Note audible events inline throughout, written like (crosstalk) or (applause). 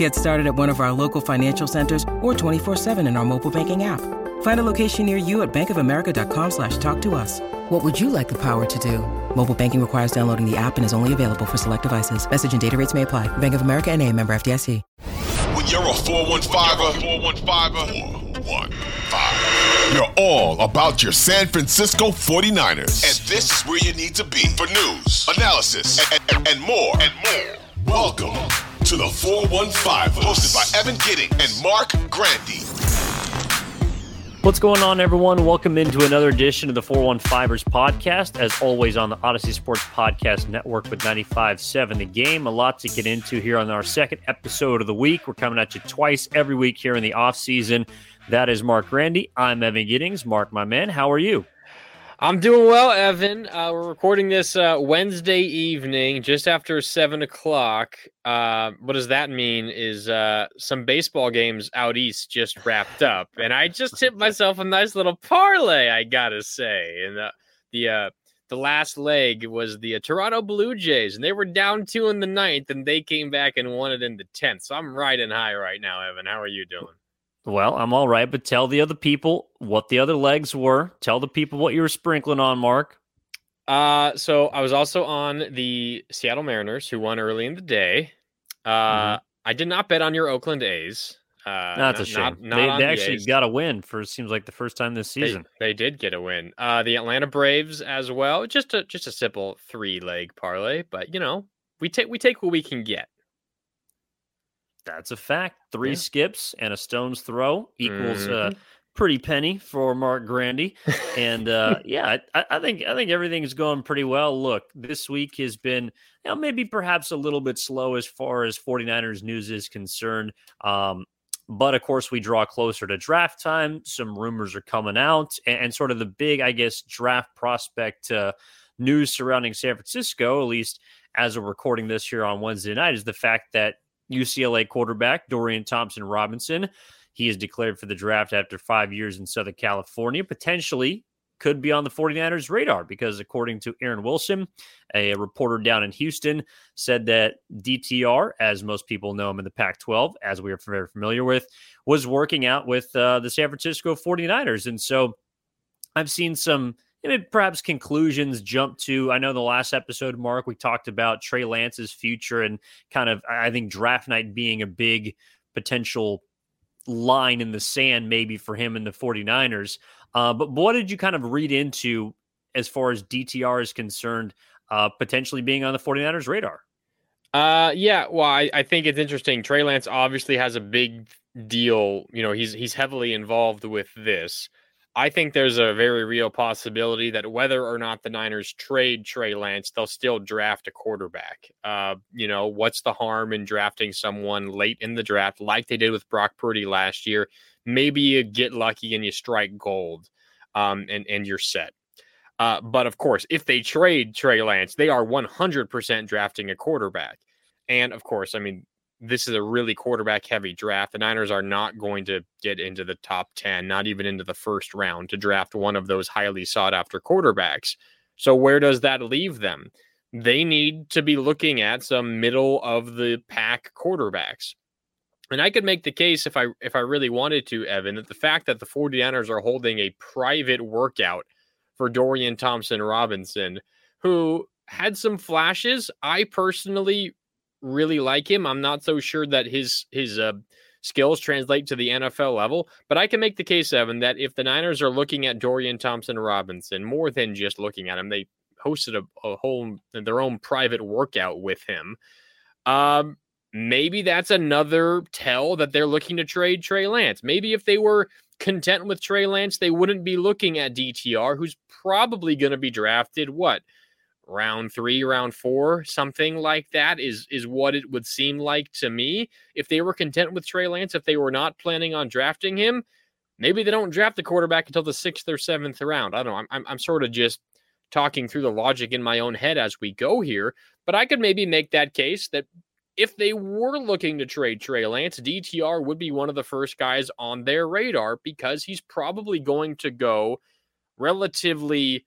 Get started at one of our local financial centers or 24-7 in our mobile banking app. Find a location near you at bankofamerica.com slash talk to us. What would you like the power to do? Mobile banking requires downloading the app and is only available for select devices. Message and data rates may apply. Bank of America and a member FDIC. When you're a 415er, 415er, 415, you're all about your San Francisco 49ers. And this is where you need to be for news, analysis, and, and, and more. And more. Welcome to the 415, hosted by Evan Gidding and Marc Grandi. What's going on, everyone? Welcome into another edition of the 415ers podcast. As always, on the Audacy Sports Podcast Network with 95.7 The Game. A lot to get into here on our second episode of the week. We're coming at you twice every week here in the off season. That is Marc Grandi. I'm Evan Giddings. Marc, my man, how are you? I'm doing well, Evan. Uh, we're recording this uh, Wednesday evening, just after seven o'clock. Uh, what does that mean? Is uh, some baseball games out east just wrapped up, (laughs) and I just tipped myself a nice little parlay. I gotta say, and the the uh, the last leg was the uh, Toronto Blue Jays, and they were down two in the ninth, and they came back and won it in the tenth. So I'm riding high right now, Evan. How are you doing? Well, I'm all right, but tell the other people what the other legs were. Tell the people what you were sprinkling on, Marc. Uh, so I was also on the Seattle Mariners, who won early in the day. Uh, mm-hmm. I did not bet on your Oakland A's. Uh, That's not, a shame. Not, not they, they actually the got a win for seems like the first time this season. They, they did get a win. Uh, the Atlanta Braves as well. Just a just a simple three leg parlay, but you know we take we take what we can get. That's a fact. Three yeah. skips and a stone's throw equals mm-hmm. a pretty penny for Marc Grandi. And uh, (laughs) yeah, I, I, think I think everything's going pretty well. Look, this week has been you know, maybe perhaps a little bit slow as far as 49ers news is concerned. Um, but of course, we draw closer to draft time. Some rumors are coming out, and, and sort of the big, I guess, draft prospect uh, news surrounding San Francisco, at least as we're recording this here on Wednesday night, is the fact that UCLA quarterback Dorian Thompson Robinson. He is declared for the draft after five years in Southern California. Potentially could be on the 49ers radar because, according to Aaron Wilson, a reporter down in Houston, said that DTR, as most people know him in the Pac 12, as we are very familiar with, was working out with uh, the San Francisco 49ers. And so I've seen some perhaps conclusions jump to. I know the last episode, Marc, we talked about Trey Lance's future and kind of, I think, draft night being a big potential line in the sand, maybe for him and the 49ers. Uh, but what did you kind of read into as far as DTR is concerned, uh, potentially being on the 49ers radar? Uh, yeah. Well, I, I think it's interesting. Trey Lance obviously has a big deal. You know, he's he's heavily involved with this. I think there's a very real possibility that whether or not the Niners trade Trey Lance, they'll still draft a quarterback. Uh, you know, what's the harm in drafting someone late in the draft, like they did with Brock Purdy last year? Maybe you get lucky and you strike gold, um, and and you're set. Uh, but of course, if they trade Trey Lance, they are 100% drafting a quarterback. And of course, I mean, this is a really quarterback heavy draft. The Niners are not going to get into the top 10, not even into the first round to draft one of those highly sought after quarterbacks. So, where does that leave them? They need to be looking at some middle of the pack quarterbacks. And I could make the case if I if I really wanted to, Evan, that the fact that the 49ers are holding a private workout for Dorian Thompson Robinson, who had some flashes. I personally really like him. I'm not so sure that his his uh, skills translate to the NFL level, but I can make the case, Evan, that if the Niners are looking at Dorian Thompson Robinson more than just looking at him, they hosted a, a whole their own private workout with him. Um, maybe that's another tell that they're looking to trade Trey Lance. Maybe if they were content with Trey Lance, they wouldn't be looking at DTR, who's probably going to be drafted what round three, round four, something like that is is what it would seem like to me. If they were content with Trey Lance, if they were not planning on drafting him, maybe they don't draft the quarterback until the sixth or seventh round. I don't know. I'm I'm, I'm sort of just talking through the logic in my own head as we go here, but I could maybe make that case that if they were looking to trade Trey Lance, DTR would be one of the first guys on their radar because he's probably going to go relatively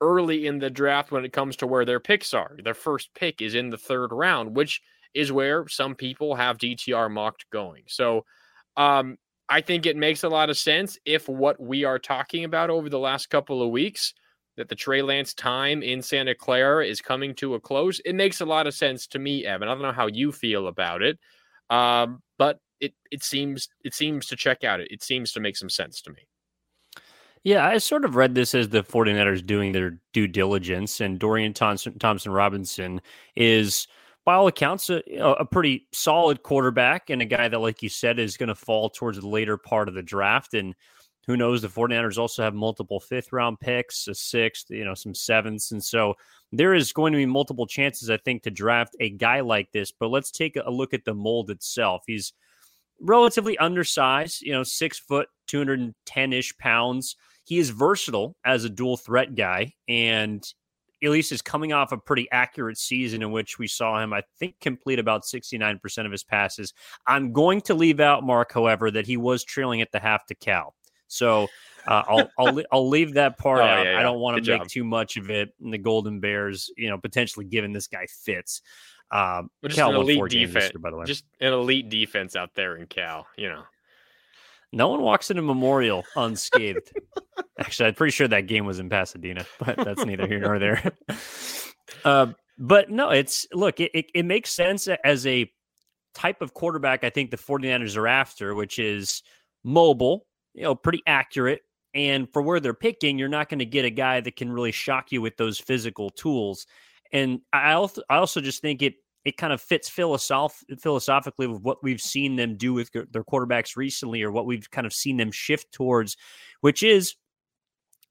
early in the draft when it comes to where their picks are. Their first pick is in the third round, which is where some people have DTR mocked going. So um, I think it makes a lot of sense if what we are talking about over the last couple of weeks, that the Trey Lance time in Santa Clara is coming to a close. It makes a lot of sense to me, Evan. I don't know how you feel about it, um, but it it seems it seems to check out. It it seems to make some sense to me. Yeah, I sort of read this as the 49ers doing their due diligence, and Dorian Thompson, Thompson Robinson is, by all accounts, a, a, pretty solid quarterback and a guy that, like you said, is going to fall towards the later part of the draft. And who knows, the 49ers also have multiple fifth round picks, a sixth, you know, some sevenths. And so there is going to be multiple chances, I think, to draft a guy like this. But let's take a look at the mold itself. He's relatively undersized, you know, six foot, 210 ish pounds he is versatile as a dual threat guy, and at least is coming off a pretty accurate season in which we saw him, I think, complete about 69% of his passes. I'm going to leave out, Marc, however, that he was trailing at the half to Cal. So uh, I'll, I'll, I'll leave that part oh, out. Yeah, yeah. I don't want to make job. too much of it. And the Golden Bears, you know, potentially giving this guy fits. Um, just Cal an elite defense, year, by the way. Just an elite defense out there in Cal, you know. No one walks into Memorial (laughs) unscathed. Actually, I'm pretty sure that game was in Pasadena, but that's (laughs) neither here nor there. uh, but no, it's look, it, it, it makes sense as a type of quarterback I think the 49ers are after, which is mobile, you know, pretty accurate. And for where they're picking, you're not going to get a guy that can really shock you with those physical tools. And I also, I also just think it it kind of fits philosoph- philosophically with what we've seen them do with their quarterbacks recently or what we've kind of seen them shift towards, which is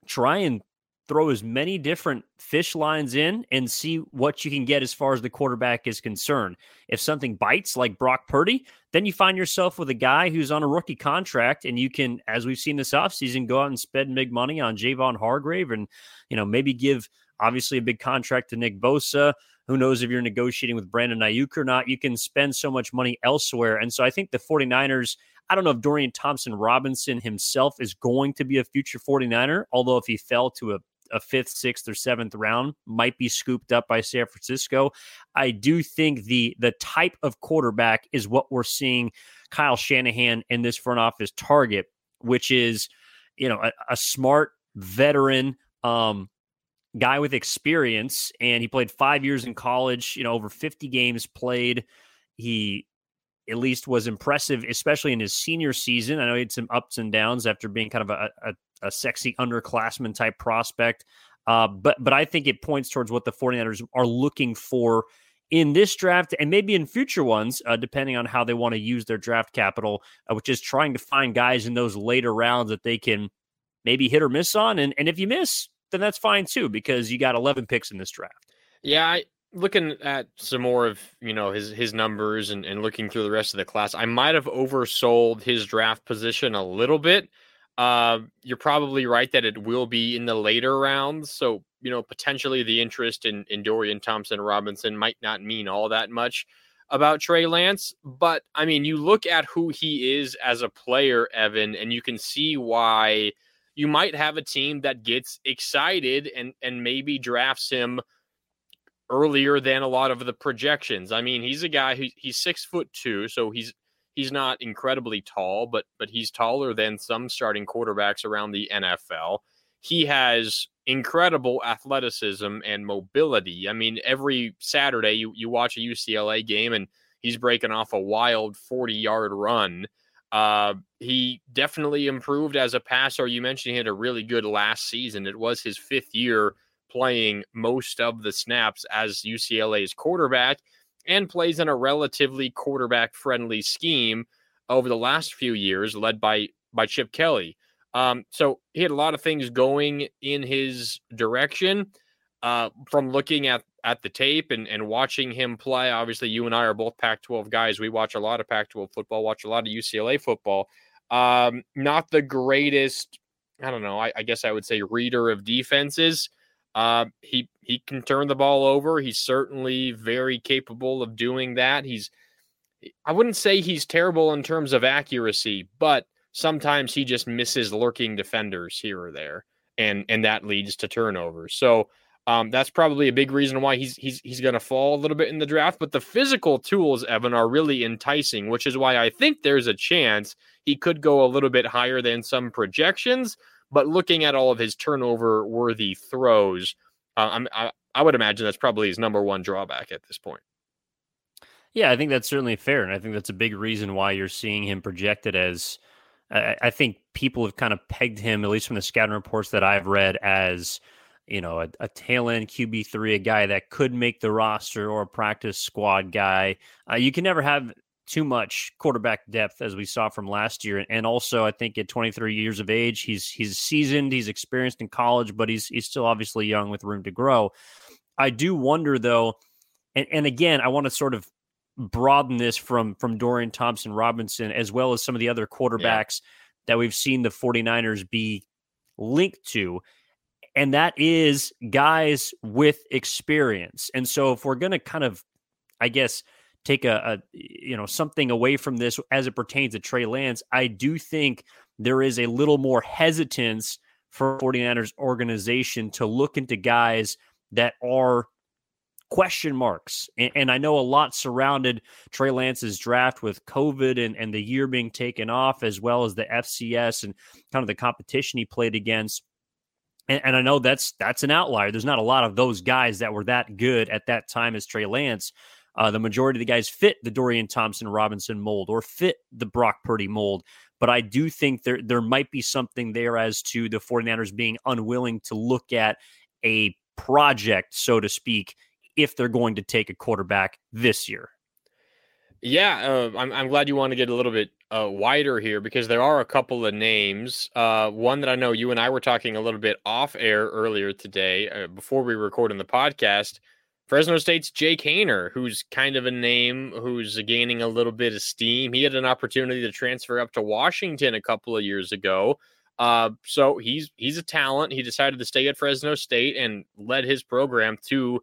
try and throw as many different fish lines in and see what you can get as far as the quarterback is concerned. If something bites like Brock Purdy, then you find yourself with a guy who's on a rookie contract and you can, as we've seen this offseason, go out and spend big money on Javon Hargrave and, you know, maybe give obviously a big contract to Nick Bosa. Who knows if you're negotiating with Brandon Aiyuk or not? You can spend so much money elsewhere. And so I think the 49ers, I don't know if Dorian Thompson Robinson himself is going to be a future 49er, although if he fell to a a fifth, sixth, or seventh round might be scooped up by San Francisco. I do think the the type of quarterback is what we're seeing Kyle Shanahan in this front office target, which is you know a, a smart veteran um, guy with experience, and he played five years in college. You know, over fifty games played. He at least was impressive, especially in his senior season. I know he had some ups and downs after being kind of a, a, a sexy underclassman type prospect. Uh, but but I think it points towards what the 49ers are looking for in this draft and maybe in future ones, uh, depending on how they want to use their draft capital, uh, which is trying to find guys in those later rounds that they can maybe hit or miss on. And, and if you miss, then that's fine too, because you got 11 picks in this draft. Yeah, I, looking at some more of you know his his numbers and, and looking through the rest of the class, I might have oversold his draft position a little bit. Uh, you're probably right that it will be in the later rounds. So you know potentially the interest in in Dorian Thompson Robinson might not mean all that much about Trey Lance. But I mean, you look at who he is as a player, Evan, and you can see why you might have a team that gets excited and and maybe drafts him earlier than a lot of the projections. I mean, he's a guy who he's six foot two, so he's he's not incredibly tall, but but he's taller than some starting quarterbacks around the NFL. He has incredible athleticism and mobility. I mean, every Saturday you you watch a UCLA game and he's breaking off a wild 40 yard run. Uh, he definitely improved as a passer. You mentioned he had a really good last season. It was his fifth year playing most of the snaps as UCLA's quarterback and plays in a relatively quarterback friendly scheme over the last few years, led by by Chip Kelly. Um, so he had a lot of things going in his direction. Uh, from looking at at the tape and, and watching him play, obviously you and I are both Pac-12 guys. We watch a lot of Pac-12 football, watch a lot of UCLA football. Um, not the greatest, I don't know. I, I guess I would say reader of defenses. Uh, he he can turn the ball over. He's certainly very capable of doing that. He's I wouldn't say he's terrible in terms of accuracy, but sometimes he just misses lurking defenders here or there, and and that leads to turnovers. So um, that's probably a big reason why he's he's he's going to fall a little bit in the draft. But the physical tools, Evan, are really enticing, which is why I think there's a chance he could go a little bit higher than some projections. But looking at all of his turnover worthy throws, uh, I, I would imagine that's probably his number one drawback at this point. Yeah, I think that's certainly fair, and I think that's a big reason why you're seeing him projected as. I, I think people have kind of pegged him, at least from the scouting reports that I've read, as you know, a, a tail end QB three, a guy that could make the roster or a practice squad guy. Uh, you can never have too much quarterback depth as we saw from last year, and also I think at 23 years of age, he's he's seasoned, he's experienced in college, but he's he's still obviously young with room to grow. I do wonder though, and, and again, I want to sort of broaden this from from Dorian Thompson Robinson as well as some of the other quarterbacks yeah. that we've seen the 49ers be linked to and that is guys with experience. And so if we're going to kind of, I guess, take a, a, you know something away from this as it pertains to Trey Lance, I do think there is a little more hesitance for 49ers organization to look into guys that are question marks. And, and, I know a lot surrounded Trey Lance's draft with COVID and, and the year being taken off, as well as the FCS and kind of the competition he played against. And, and, I know that's that's an outlier. There's not a lot of those guys that were that good at that time as Trey Lance. Uh, the majority of the guys fit the Dorian Thompson Robinson mold or fit the Brock Purdy mold. But I do think there there might be something there as to the 49ers being unwilling to look at a project, so to speak, if they're going to take a quarterback this year. Yeah, uh, I'm, I'm glad you want to get a little bit uh, wider here because there are a couple of names. Uh, one that I know you and I were talking a little bit off air earlier today uh, before we record in the podcast. Fresno State's Jake Haener, who's kind of a name who's gaining a little bit of steam. He had an opportunity to transfer up to Washington a couple of years ago. Uh, so he's he's a talent. He decided to stay at Fresno State and led his program to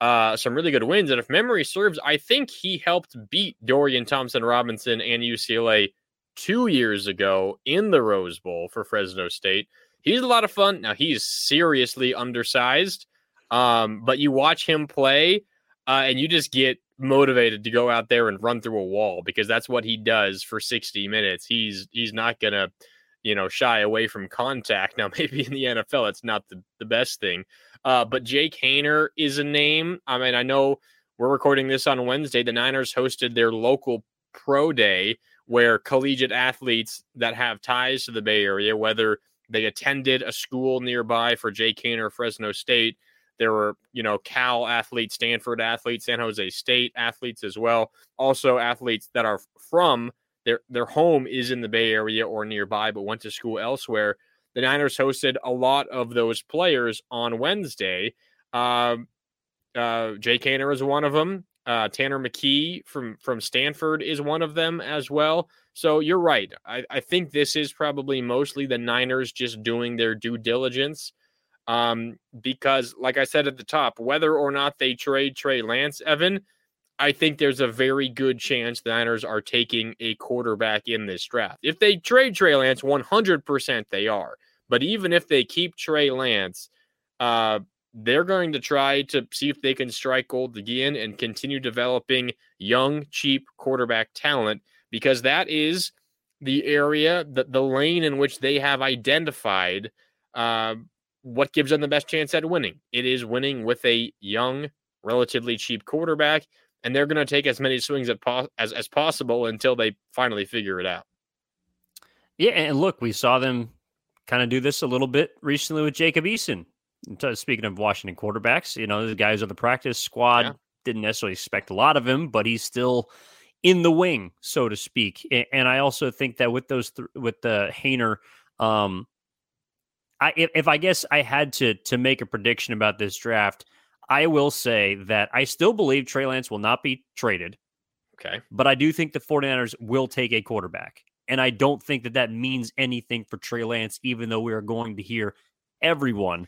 uh, some really good wins. And if memory serves, I think he helped beat Dorian Thompson Robinson and UCLA two years ago in the Rose Bowl for Fresno State. He's a lot of fun. Now he's seriously undersized, um, but you watch him play, uh, and you just get motivated to go out there and run through a wall because that's what he does for 60 minutes. He's he's not gonna, you know, shy away from contact. Now (laughs) maybe in the NFL it's not the, the best thing, uh, but Jake Haener is a name. I mean, I know we're recording this on Wednesday. The Niners hosted their local pro day where collegiate athletes that have ties to the Bay Area, whether they attended a school nearby for Jake Haener, Fresno State, there were, you know, Cal athletes, Stanford athletes, San Jose State athletes as well. Also, athletes that are from their their home is in the Bay Area or nearby, but went to school elsewhere the Niners hosted a lot of those players on Wednesday. Uh, uh, Jake Haener is one of them. Uh, Tanner McKee from from Stanford is one of them as well. So you're right. I, I think this is probably mostly the Niners just doing their due diligence. Um, because, like I said at the top, whether or not they trade Trey Lance, Evan, I think there's a very good chance the Niners are taking a quarterback in this draft. If they trade Trey Lance, 100% they are. But even if they keep Trey Lance, uh, they're going to try to see if they can strike gold again and continue developing young, cheap quarterback talent because that is the area, the, the lane in which they have identified uh, what gives them the best chance at winning. It is winning with a young, relatively cheap quarterback, and they're going to take as many swings as, as, as possible until they finally figure it out. Yeah, and look, we saw them kind of do this a little bit recently with Jacob Eason. Speaking of Washington quarterbacks, you know, the guys on the practice squad yeah. didn't necessarily expect a lot of him, but he's still in the wing, so to speak. And I also think that with those, th- with the Haener, um, I if, if I guess I had to to make a prediction about this draft, I will say that I still believe Trey Lance will not be traded. Okay. But I do think the 49ers will take a quarterback. And I don't think that that means anything for Trey Lance, even though we are going to hear everyone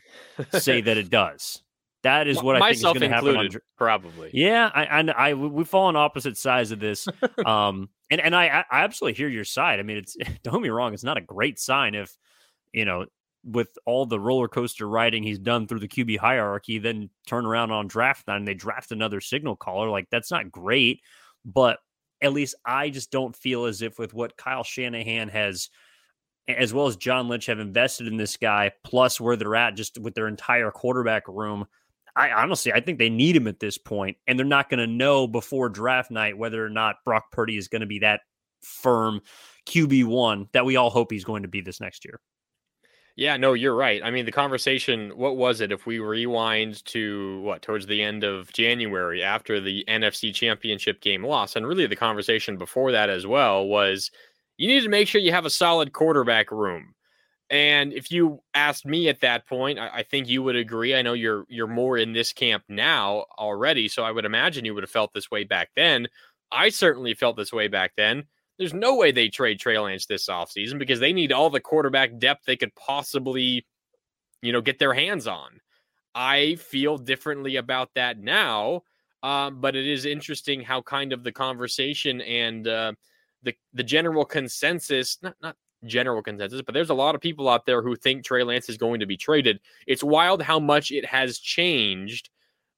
say that it (laughs) does. That is what I think is going to happen. On, probably. Yeah, I, I, I, we fall on opposite sides of this. (laughs) um, and and I, I absolutely hear your side. I mean, it's (laughs) don't get me wrong, it's not a great sign if you know with all the roller coaster riding he's done through the QB hierarchy, then turn around on draft night and they draft another signal caller. Like that's not great, but at least I just don't feel as if with what Kyle Shanahan has, as well as John Lynch have invested in this guy, plus where they're at just with their entire quarterback room. I honestly, I think they need him at this point, and they're not going to know before draft night whether or not Brock Purdy is going to be that firm QB one that we all hope he's going to be this next year. Yeah, no, you're right. I mean, the conversation, what was it if we rewind to what, towards the end of January after the NFC championship game loss? And really the conversation before that as well was you need to make sure you have a solid quarterback room. And if you asked me at that point, I, I, think you would agree. I know you're you're more in this camp now already, so I would imagine you would have felt this way back then. I certainly felt this way back then. There's no way they trade Trey Lance this offseason because they need all the quarterback depth they could possibly, you know, get their hands on. I feel differently about that now, um, but it is interesting how kind of the conversation and uh, the the general consensus, not not general consensus, but there's a lot of people out there who think Trey Lance is going to be traded. It's wild how much it has changed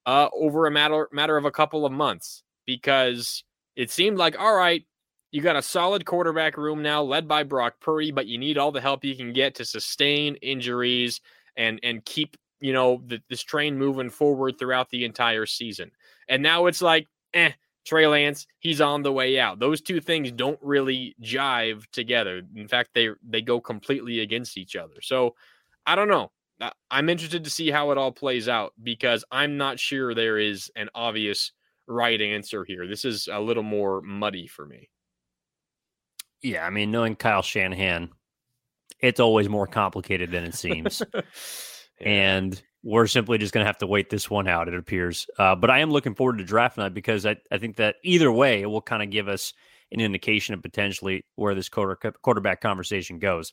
uh, over a matter matter of a couple of months because it seemed like all right, you got a solid quarterback room now, led by Brock Purdy, but you need all the help you can get to sustain injuries and and keep you know the, this train moving forward throughout the entire season. And now it's like, eh, Trey Lance, he's on the way out. Those two things don't really jive together. In fact, they they go completely against each other. So I don't know. I'm interested to see how it all plays out because I'm not sure there is an obvious right answer here. This is a little more muddy for me. Yeah, I mean, knowing Kyle Shanahan, it's always more complicated than it seems. (laughs) yeah. And we're simply just going to have to wait this one out, it appears. Uh, but I am looking forward to draft night because I, I think that either way, it will kind of give us an indication of potentially where this quarter, quarterback conversation goes.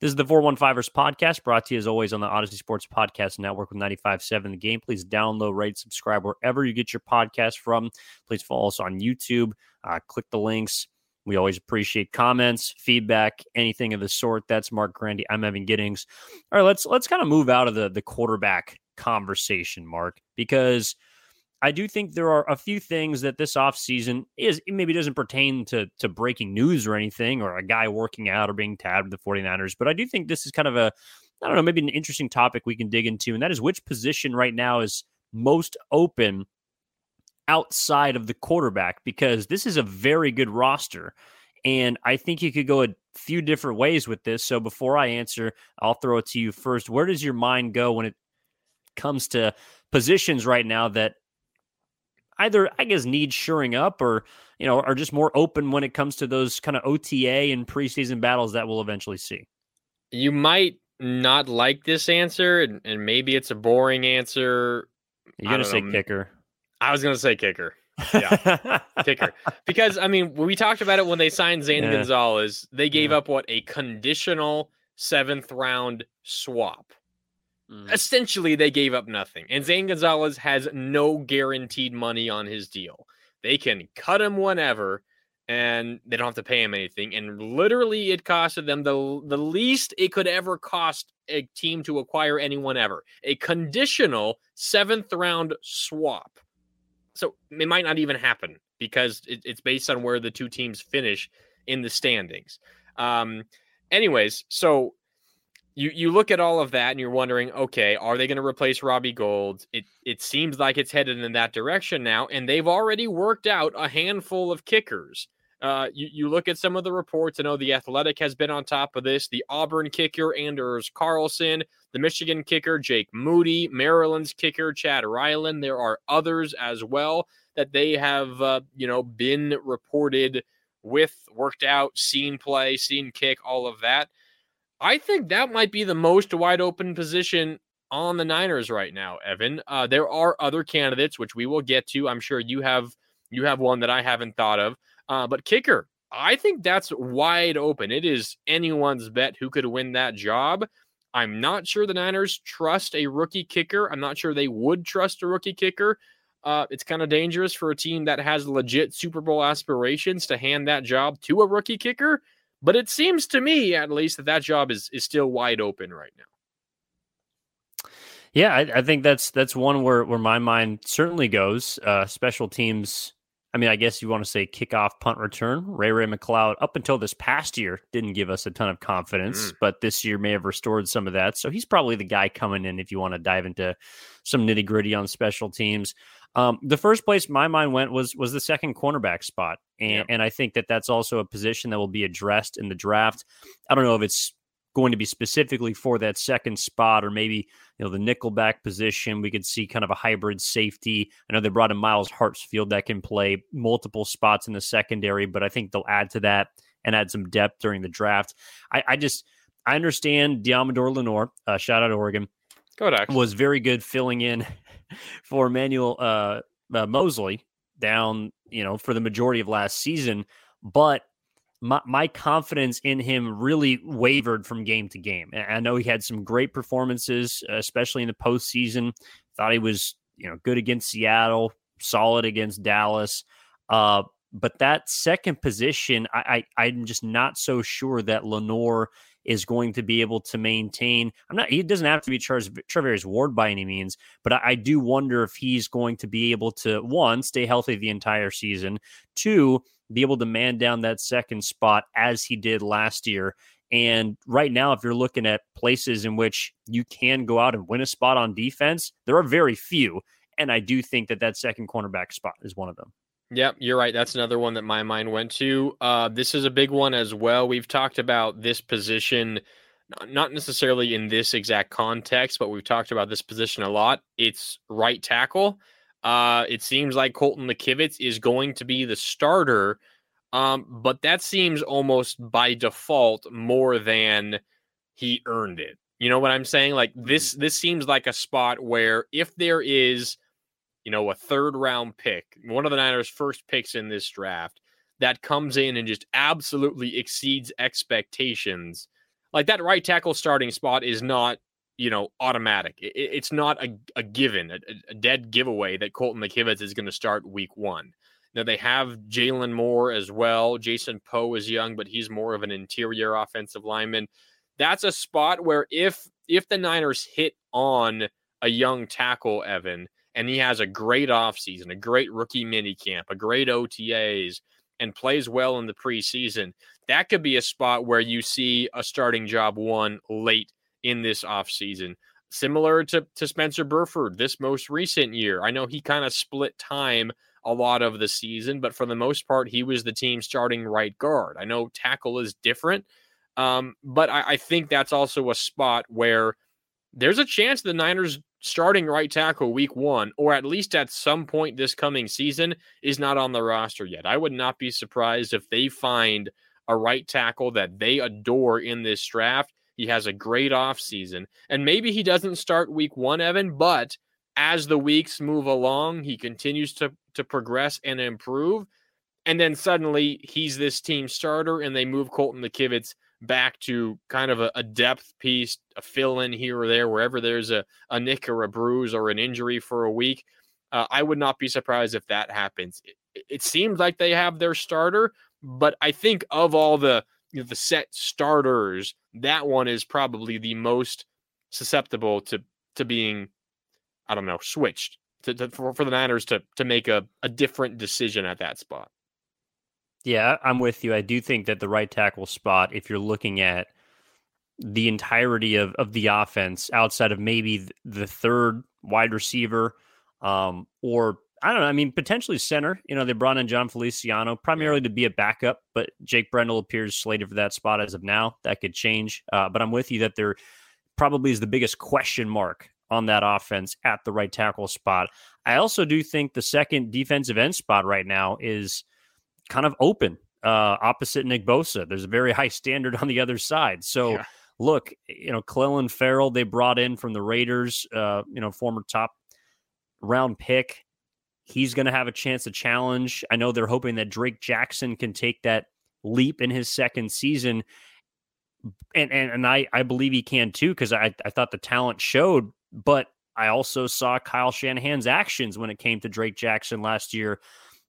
This is the 415ers podcast brought to you as always on the Audacy Sports Podcast Network with 95.7 The Game. Please download, rate, subscribe wherever you get your podcast from. Please follow us on YouTube. Uh, click the links. We always appreciate comments, feedback, anything of the sort. That's Marc Grandi. I'm Evan Giddings. All right, let's let's kind of move out of the the quarterback conversation, Marc, because – I do think there are a few things that this offseason is maybe doesn't pertain to to breaking news or anything or a guy working out or being tabbed with the 49ers, but I do think this is kind of a I don't know, maybe an interesting topic we can dig into and that is which position right now is most open outside of the quarterback because this is a very good roster and I think you could go a few different ways with this. So before I answer, I'll throw it to you first. Where does your mind go when it comes to positions right now that either I guess need shoring up or you know are just more open when it comes to those kind of OTA and preseason battles that we'll eventually see. You might not like this answer, and, and maybe it's a boring answer. You're gonna say know. kicker. I was gonna say kicker. Yeah, (laughs) kicker. Because I mean, we talked about it when they signed Zane yeah. Gonzalez. They gave yeah. up what a conditional seventh round swap. Mm. Essentially, they gave up nothing. And Zane Gonzalez has no guaranteed money on his deal. They can cut him whenever and they don't have to pay him anything. And literally, it costed them the, the least it could ever cost a team to acquire anyone ever a conditional seventh round swap. So it might not even happen because it, it's based on where the two teams finish in the standings. Um, anyways, so you you look at all of that and you're wondering, okay, are they going to replace Robbie Gould? It it seems like it's headed in that direction now, and they've already worked out a handful of kickers. Uh, you, you look at some of the reports. I know the Athletic has been on top of this. The Auburn kicker Anders Carlson, the Michigan kicker Jake Moody, Maryland's kicker Chad Ryland. There are others as well that they have uh, you know been reported with, worked out, seen play, seen kick, all of that. I think that might be the most wide open position on the Niners right now, Evan. Uh, there are other candidates which we will get to. I'm sure you have you have one that I haven't thought of. Uh, but kicker, I think that's wide open. It is anyone's bet who could win that job. I'm not sure the Niners trust a rookie kicker. I'm not sure they would trust a rookie kicker. Uh, it's kind of dangerous for a team that has legit Super Bowl aspirations to hand that job to a rookie kicker. But it seems to me, at least, that that job is is still wide open right now. Yeah, I, I think that's that's one where where my mind certainly goes. Uh, special teams. I mean, I guess you want to say kickoff, punt return. Ray Ray McCloud, up until this past year, didn't give us a ton of confidence, mm. but this year may have restored some of that. So he's probably the guy coming in if you want to dive into some nitty gritty on special teams. Um, the first place my mind went was was the second cornerback spot, and and I think that that's also a position that will be addressed in the draft. I don't know if it's going to be specifically for that second spot or maybe you know the nickelback position. We could see kind of a hybrid safety. I know they brought in Myles Hartsfield that can play multiple spots in the secondary, but I think they'll add to that and add some depth during the draft. I, I just I understand Deommodo Lenoir, uh, shout out to Oregon, Go was very good filling in (laughs) for Emmanuel uh, uh, Moseley down, you know, for the majority of last season. But my, my confidence in him really wavered from game to game. And I know he had some great performances, especially in the postseason. Thought he was, you know, good against Seattle, solid against Dallas. Uh, but that second position, I, I I'm just not so sure that Lenoir is going to be able to maintain. I'm not. He doesn't have to be Charvarius Ward by any means, but I, I do wonder if he's going to be able to one stay healthy the entire season, two be able to man down that second spot as he did last year. And right now, if you're looking at places in which you can go out and win a spot on defense, there are very few. And I do think that that second cornerback spot is one of them. Yep, you're right. That's another one that my mind went to. Uh, this is a big one as well. We've talked about this position, not necessarily in this exact context, but we've talked about this position a lot. It's right tackle. Uh, it seems like Colton McKivitz is going to be the starter, um, but that seems almost by default more than he earned it. You know what I'm saying? Like this, mm-hmm. this seems like a spot where if there is – you know, a third round pick, one of the Niners' first picks in this draft, that comes in and just absolutely exceeds expectations. Like that right tackle starting spot is not, you know, automatic. It, it's not a, a given, a, a, dead giveaway that Colton McKivitz is going to start week one. Now they have Jaylon Moore as well. Jason Poe is young, but he's more of an interior offensive lineman. That's a spot where if if the Niners hit on a young tackle, Evan, and he has a great offseason, a great rookie mini camp, a great OTAs, and plays well in the preseason, that could be a spot where you see a starting job one late in this offseason. Similar to, to Spencer Burford this most recent year. I know he kind of split time a lot of the season, but for the most part, he was the team starting right guard. I know tackle is different, um, but I, I think that's also a spot where there's a chance the Niners starting right tackle week one, or at least at some point this coming season, is not on the roster yet. I would not be surprised if they find a right tackle that they adore in this draft. He has a great offseason. And maybe he doesn't start week one, Evan, but as the weeks move along, he continues to, to progress and improve. And then suddenly he's this team starter and they move Colton McKivitz back to kind of a, a depth piece, a fill in here or there, wherever there's a, a nick or a bruise or an injury for a week. Uh, I would not be surprised if that happens. It, it, seems like they have their starter, but I think of all the you know, the set starters, that one is probably the most susceptible to to being, I don't know, switched to, to for, for the Niners to to make a, a different decision at that spot. Yeah, I'm with you. I do think that the right tackle spot, if you're looking at the entirety of, of the offense outside of maybe the third wide receiver um, or I don't know. I mean, potentially center. You know, they brought in Jon Feliciano primarily to be a backup, but Jake Brendel appears slated for that spot as of now. That could change. Uh, but I'm with you that there probably is the biggest question mark on that offense at the right tackle spot. I also do think the second defensive end spot right now is kind of open uh, opposite Nick Bosa. There's a very high standard on the other side. So, yeah. look, you know, Clelin Ferrell, they brought in from the Raiders, uh, you know, former top round pick. He's going to have a chance to challenge. I know they're hoping that Drake Jackson can take that leap in his second season. And and, and I, I believe he can too, because I, I thought the talent showed, but I also saw Kyle Shanahan's actions when it came to Drake Jackson last year.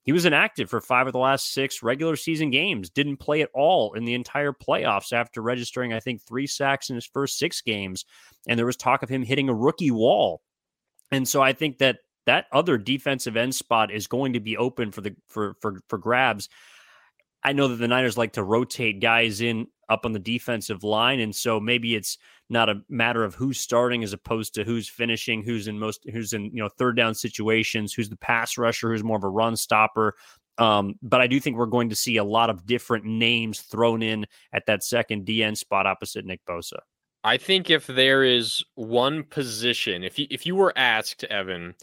He was inactive for five of the last six regular season games, didn't play at all in the entire playoffs after registering, I think, three sacks in his first six games. And there was talk of him hitting a rookie wall and so I think that that other defensive end spot is going to be open for the for for for grabs. I know that the Niners like to rotate guys in up on the defensive line, and so maybe it's not a matter of who's starting as opposed to who's finishing, who's in most, who's in you know third down situations, who's the pass rusher, who's more of a run stopper. Um, but I do think we're going to see a lot of different names thrown in at that second DN spot opposite Nick Bosa. I think if there is one position, if you if you were asked, Evan,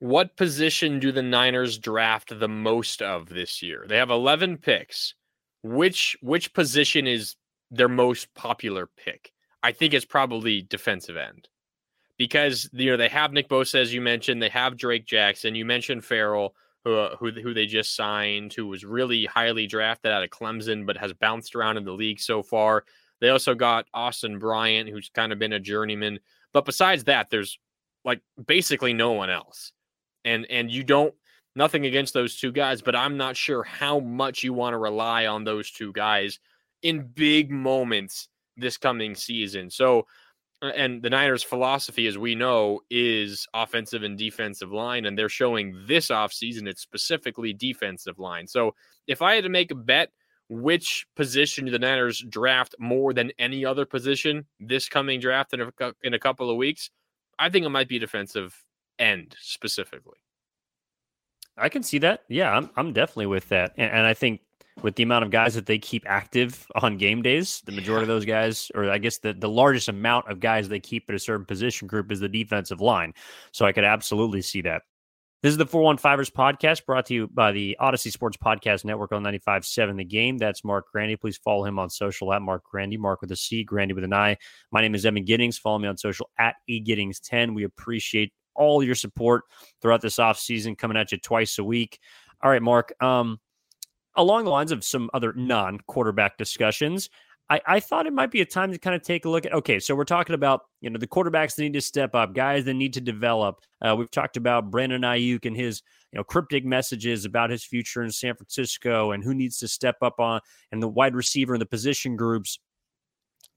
what position do the Niners draft the most of this year? They have 11 picks. Which which position is their most popular pick? I think it's probably defensive end. Because you know they have Nick Bosa as you mentioned, they have Drake Jackson, you mentioned Ferrell who uh, who who they just signed, who was really highly drafted out of Clemson but has bounced around in the league so far. They also got Austin Bryant, who's kind of been a journeyman. But besides that, there's like basically no one else. And and you don't nothing against those two guys, but I'm not sure how much you want to rely on those two guys in big moments this coming season. So and the Niners' philosophy, as we know, is offensive and defensive line, and they're showing this offseason it's specifically defensive line. So if I had to make a bet, which position the Niners draft more than any other position this coming draft in a, in a couple of weeks? I think it might be defensive end specifically. I can see that. Yeah, I'm, I'm definitely with that. And, and I think with the amount of guys that they keep active on game days, the majority yeah. of those guys, or I guess the, the largest amount of guys they keep at a certain position group is the defensive line. So I could absolutely see that. This is the 415ers podcast brought to you by the Audacy Sports Podcast Network on 95.7 The Game. That's Marc Grandi. Please follow him on social at Marc Grandi, Marc with a C, Grandi with an I. My name is Evan Giddings. Follow me on social at eGiddings10. We appreciate all your support throughout this off season, coming at you twice a week. All right, Marc. Um, along the lines of some other non quarterback discussions, I, I thought it might be a time to kind of take a look at okay, so we're talking about you know the quarterbacks that need to step up, guys that need to develop. Uh, we've talked about Brandon Aiyuk and his you know cryptic messages about his future in San Francisco and who needs to step up on and the wide receiver and the position groups.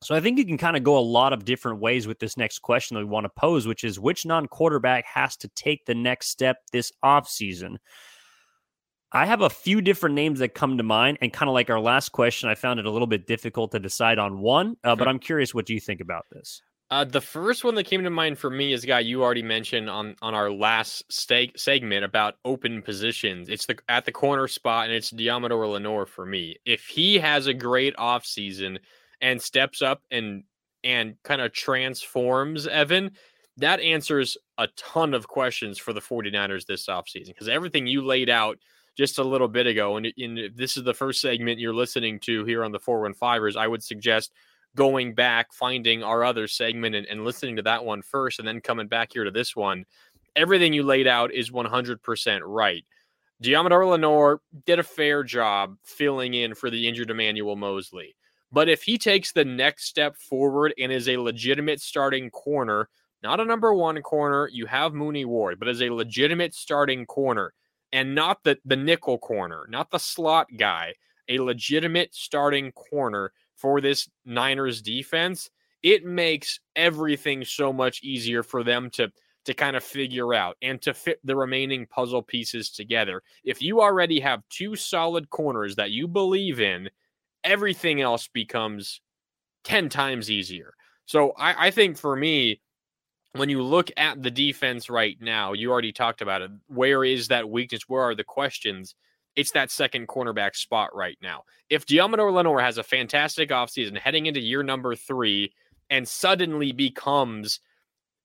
So I think you can kind of go a lot of different ways with this next question that we want to pose, which is which non-quarterback has to take the next step this offseason? I have a few different names that come to mind, and kind of like our last question, I found it a little bit difficult to decide on one. Uh, but I'm curious, what do you think about this? Uh, the first one that came to mind for me is a guy you already mentioned on on our last steg- segment about open positions. It's the at the corner spot, and it's Deommodo Lenoir for me. If he has a great offseason and steps up and and kind of transforms Evan, that answers a ton of questions for the 49ers this offseason because everything you laid out – just a little bit ago. And, this is the first segment you're listening to here on the 415ers, I would suggest going back, finding our other segment and, and listening to that one first, and then coming back here to this one. Everything you laid out is 100% right. Deommodo Lenoir did a fair job filling in for the injured Emmanuel Moseley. But if he takes the next step forward and is a legitimate starting corner, not a number one corner, you have Mooney Ward, but as a legitimate starting corner, and not the, the nickel corner, not the slot guy, a legitimate starting corner for this Niners defense, it makes everything so much easier for them to to kind of figure out and to fit the remaining puzzle pieces together. If you already have two solid corners that you believe in, everything else becomes 10 times easier. So I, I think for me, when you look at the defense right now, you already talked about it. Where is that weakness? Where are the questions? It's that second cornerback spot right now. If Deommodo Lenoir has a fantastic offseason heading into year number three and suddenly becomes,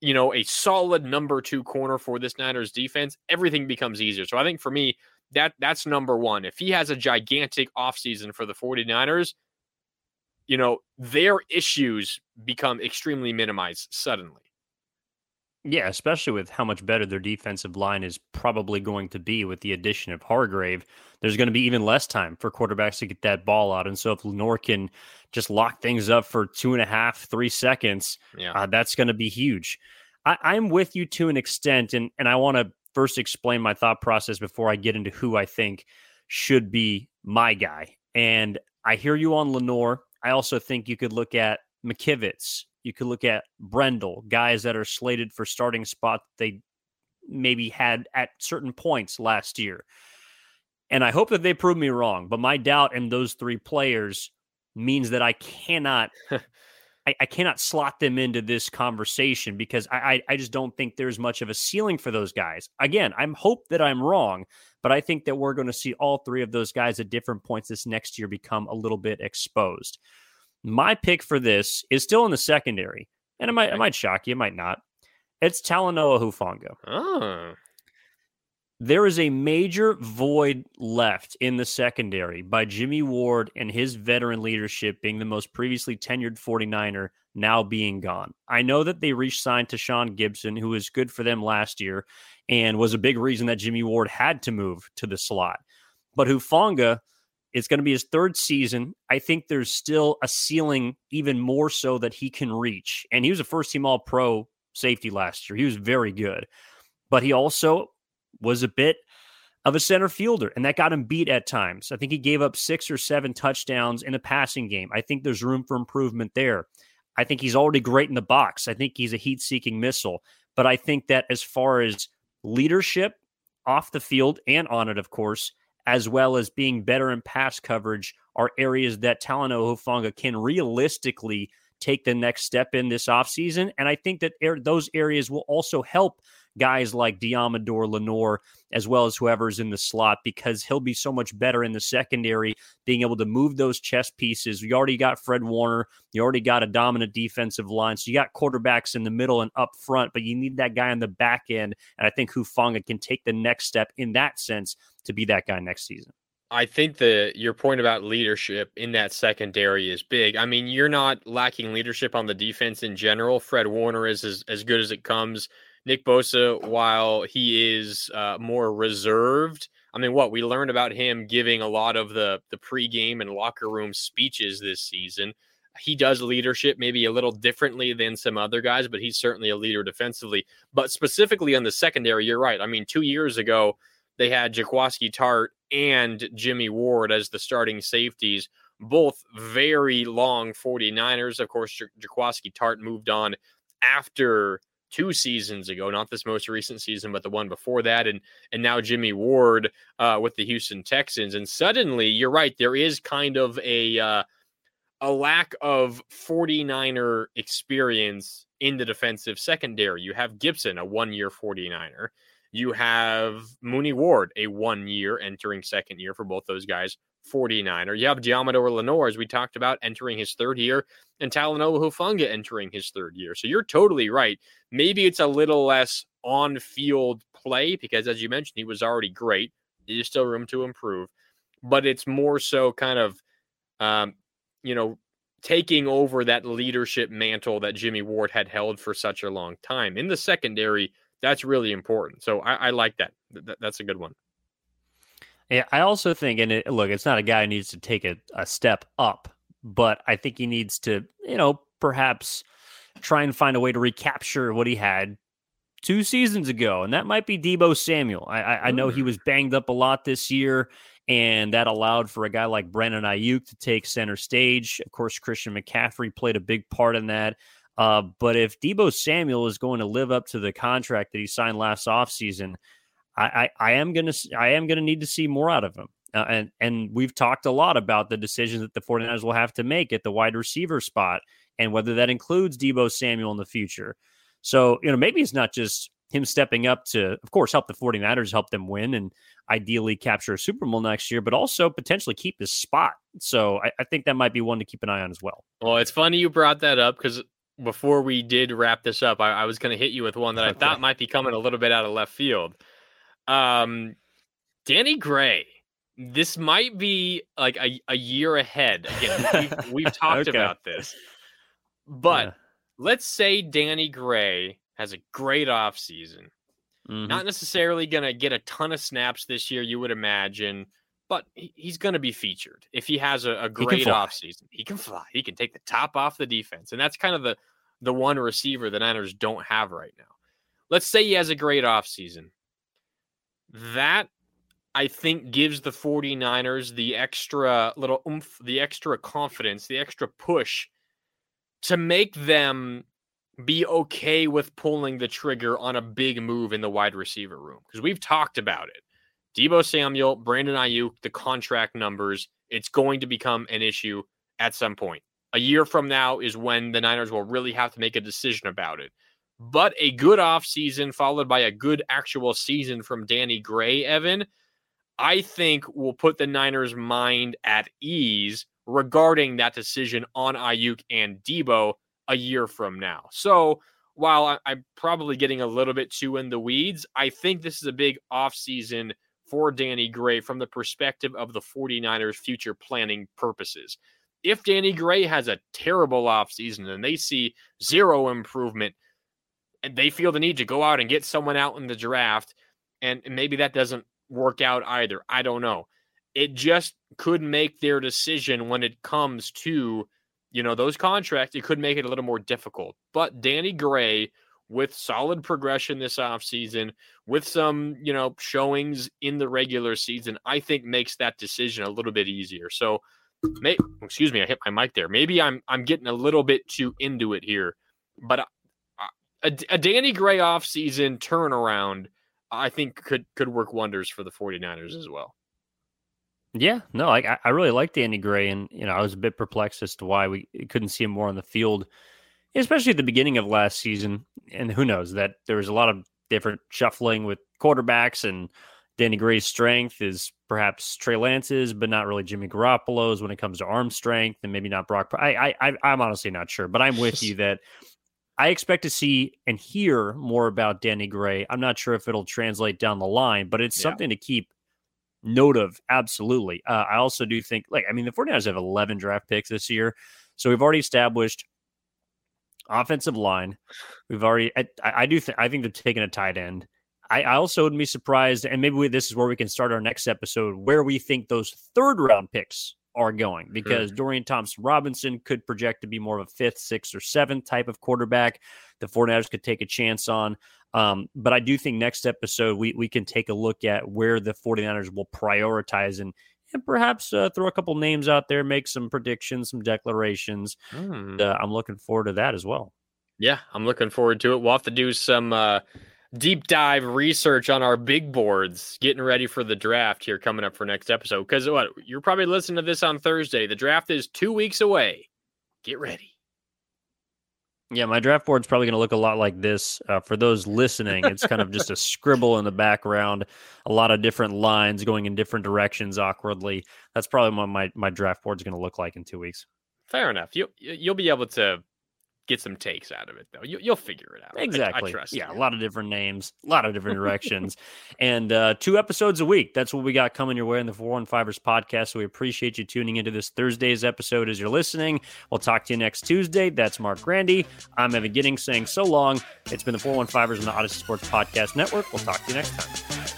you know, a solid number two corner for this Niners defense, everything becomes easier. So I think for me, that that's number one. If he has a gigantic offseason for the 49ers, you know, their issues become extremely minimized suddenly. Yeah, especially with how much better their defensive line is probably going to be with the addition of Hargrave. There's going to be even less time for quarterbacks to get that ball out. And so if Lenoir can just lock things up for two and a half, three seconds, yeah. Uh, that's going to be huge. I, I'm with you to an extent, and, and I want to first explain my thought process before I get into who I think should be my guy. And I hear you on Lenoir. I also think you could look at McKivitz. You could look at Brendel, guys that are slated for starting spot they maybe had at certain points last year. And I hope that they prove me wrong. But my doubt in those three players means that I cannot (laughs) I, I, cannot slot them into this conversation because I, I, I just don't think there's much of a ceiling for those guys. Again, I'm hope that I'm wrong, but I think that we're going to see all three of those guys at different points this next year become a little bit exposed. My pick for this is still in the secondary, and it might it might shock you, it might not. It's Talanoa Hufanga. Oh. There is a major void left in the secondary by Jimmy Ward and his veteran leadership being the most previously tenured 49er now being gone. I know that they re signed Tashaun Gipson, who was good for them last year and was a big reason that Jimmy Ward had to move to the slot. But Hufanga, it's going to be his third season. I think there's still a ceiling, even more so that he can reach. And he was a first team All Pro safety last year. He was very good. But he also was a bit of a center fielder, and that got him beat at times. I think he gave up six or seven touchdowns in a passing game. I think there's room for improvement there. I think he's already great in the box. I think he's a heat seeking missile. But I think that as far as leadership off the field and on it, of course, as well as being better in pass coverage, are areas that Talanoa Hufanga can realistically take the next step in this offseason. And I think that er- those areas will also help guys like Deommodore Lenoir, as well as whoever's in the slot, because he'll be so much better in the secondary, being able to move those chess pieces. You already got Fred Warner, you already got a dominant defensive line, so you got quarterbacks in the middle and up front, but you need that guy on the back end. And I think Hufanga can take the next step in that sense to be that guy next season. I think the your point about leadership in that secondary is big. I mean, you're not lacking leadership on the defense in general. Fred Warner is as, as good as it comes. Nick Bosa, while he is uh, more reserved, I mean, what we learned about him giving a lot of the the pregame and locker room speeches this season. He does leadership maybe a little differently than some other guys, but he's certainly a leader defensively. But specifically on the secondary, you're right. I mean, two years ago, they had Jaquiski Tartt and Jimmy Ward as the starting safeties, both very long 49ers. Of course, Jaquiski Tartt moved on after two seasons ago, not this most recent season, but the one before that, and and now Jimmy Ward uh, with the Houston Texans. And suddenly, you're right, there is kind of a uh, a lack of 49er experience in the defensive secondary. You have Gipson, a one year 49er. You have Mooney Ward, a one year entering second year for both those guys. 49er. You have Deommodore Lenoir, as we talked about, entering his third year, and Talanoa Hufanga entering his third year. So you're totally right. Maybe it's a little less on field play because, as you mentioned, he was already great. There's still room to improve, but it's more so kind of, um, you know, taking over that leadership mantle that Jimmy Ward had held for such a long time. In the secondary, that's really important. So I, I like that. Th- that's a good one. Yeah, I also think, and it, look, it's not a guy who needs to take a, a step up, but I think he needs to, you know, perhaps try and find a way to recapture what he had two seasons ago, and that might be Deebo Samuel. I, I, I know he mm. was banged up a lot this year, and that allowed for a guy like Brandon Aiyuk to take center stage. Of course, Christian McCaffrey played a big part in that. Uh, but if Deebo Samuel is going to live up to the contract that he signed last offseason, I, I, I am gonna I am gonna need to see more out of him. Uh, and and we've talked a lot about the decisions that the 49ers will have to make at the wide receiver spot and whether that includes Deebo Samuel in the future. So, you know, maybe it's not just him stepping up to, of course, help the 49ers, help them win and ideally capture a Super Bowl next year, but also potentially keep his spot. So I, I think that might be one to keep an eye on as well. Well, it's funny you brought that up because before we did wrap this up, I, I was going to hit you with one that I (laughs) thought might be coming a little bit out of left field. Um, Danny Gray. This might be like a, a year ahead. Again, we've, (laughs) we've talked okay. about this. But yeah. let's say Danny Gray has a great offseason. Mm-hmm. Not necessarily going to get a ton of snaps this year, you would imagine, but he's going to be featured if he has a, a great offseason. He can fly. He can take the top off the defense. And that's kind of the, the one receiver the Niners don't have right now. Let's say he has a great offseason. That I think gives the 49ers the extra little oomph, the extra confidence, the extra push to make them be okay with pulling the trigger on a big move in the wide receiver room because we've talked about it. Deebo Samuel, Brandon Aiyuk, the contract numbers, it's going to become an issue at some point. A year from now is when the Niners will really have to make a decision about it. But a good offseason followed by a good actual season from Danny Gray, Evan, I think will put the Niners' mind at ease regarding that decision on Aiyuk and Deebo a year from now. So while I'm probably getting a little bit too in the weeds, I think this is a big offseason for Danny Gray from the perspective of the 49ers' future planning purposes. If Danny Gray has a terrible offseason and they see zero improvement and they feel the need to go out and get someone out in the draft, and maybe that doesn't work out either. I don't know. It just could make their decision when it comes to you know those contracts it could make it a little more difficult. But danny gray with solid progression this offseason with some you know showings in the regular season i think makes that decision a little bit easier. So may, excuse me i hit my mic there. Maybe i'm i'm getting a little bit too into it here but a, a danny gray offseason turnaround i think could could work wonders for the 49ers as well yeah, no, I I really like Danny Gray, and you know I was a bit perplexed as to why we couldn't see him more on the field, especially at the beginning of last season. And who knows that there was a lot of different shuffling with quarterbacks, and Danny Gray's strength is perhaps Trey Lance's, but not really Jimmy Garoppolo's when it comes to arm strength, and maybe not Brock. I I I'm honestly not sure, but I'm with (laughs) you that. I expect to see and hear more about Danny Gray. I'm not sure if it'll translate down the line, but it's yeah. something to keep note of absolutely. Uh, I also do think, like, I mean, the 49ers have 11 draft picks this year. So we've already established offensive line. We've already, I, I do think, I think they're taking a tight end. I, I also wouldn't be surprised, and maybe we, this is where we can start our next episode, where we think those third round picks are going because sure. Dorian Thompson Robinson could project to be more of a fifth, sixth, or seventh type of quarterback. The 49ers could take a chance on. Um, but I do think next episode we we can take a look at where the 49ers will prioritize and and perhaps uh, throw a couple names out there, make some predictions, some declarations. Mm. Uh, I'm looking forward to that as well. Yeah, I'm looking forward to it. We'll have to do some uh, deep dive research on our big boards, getting ready for the draft here coming up for next episode. Because what you're probably listening to this on Thursday. The draft is two weeks away. Get ready. Yeah, my draft board's probably going to look a lot like this. Uh, for those listening, it's kind of just a (laughs) scribble in the background, a lot of different lines going in different directions awkwardly. That's probably what my my draft board's going to look like in two weeks. Fair enough. You you'll be able to get some takes out of it though. You, will figure it out. Exactly. I, I trust. Yeah, you. a lot of different names, a lot of different directions, and uh, two episodes a week. That's what we got coming your way in the Four One Fivers podcast. So we appreciate you tuning into this Thursday's episode as you're listening. We'll talk to you next Tuesday. That's Marc Grandi. I'm Evan Giddings saying so long. It's been the Four One Fivers and the Audacy Sports Podcast Network. We'll talk to you next time.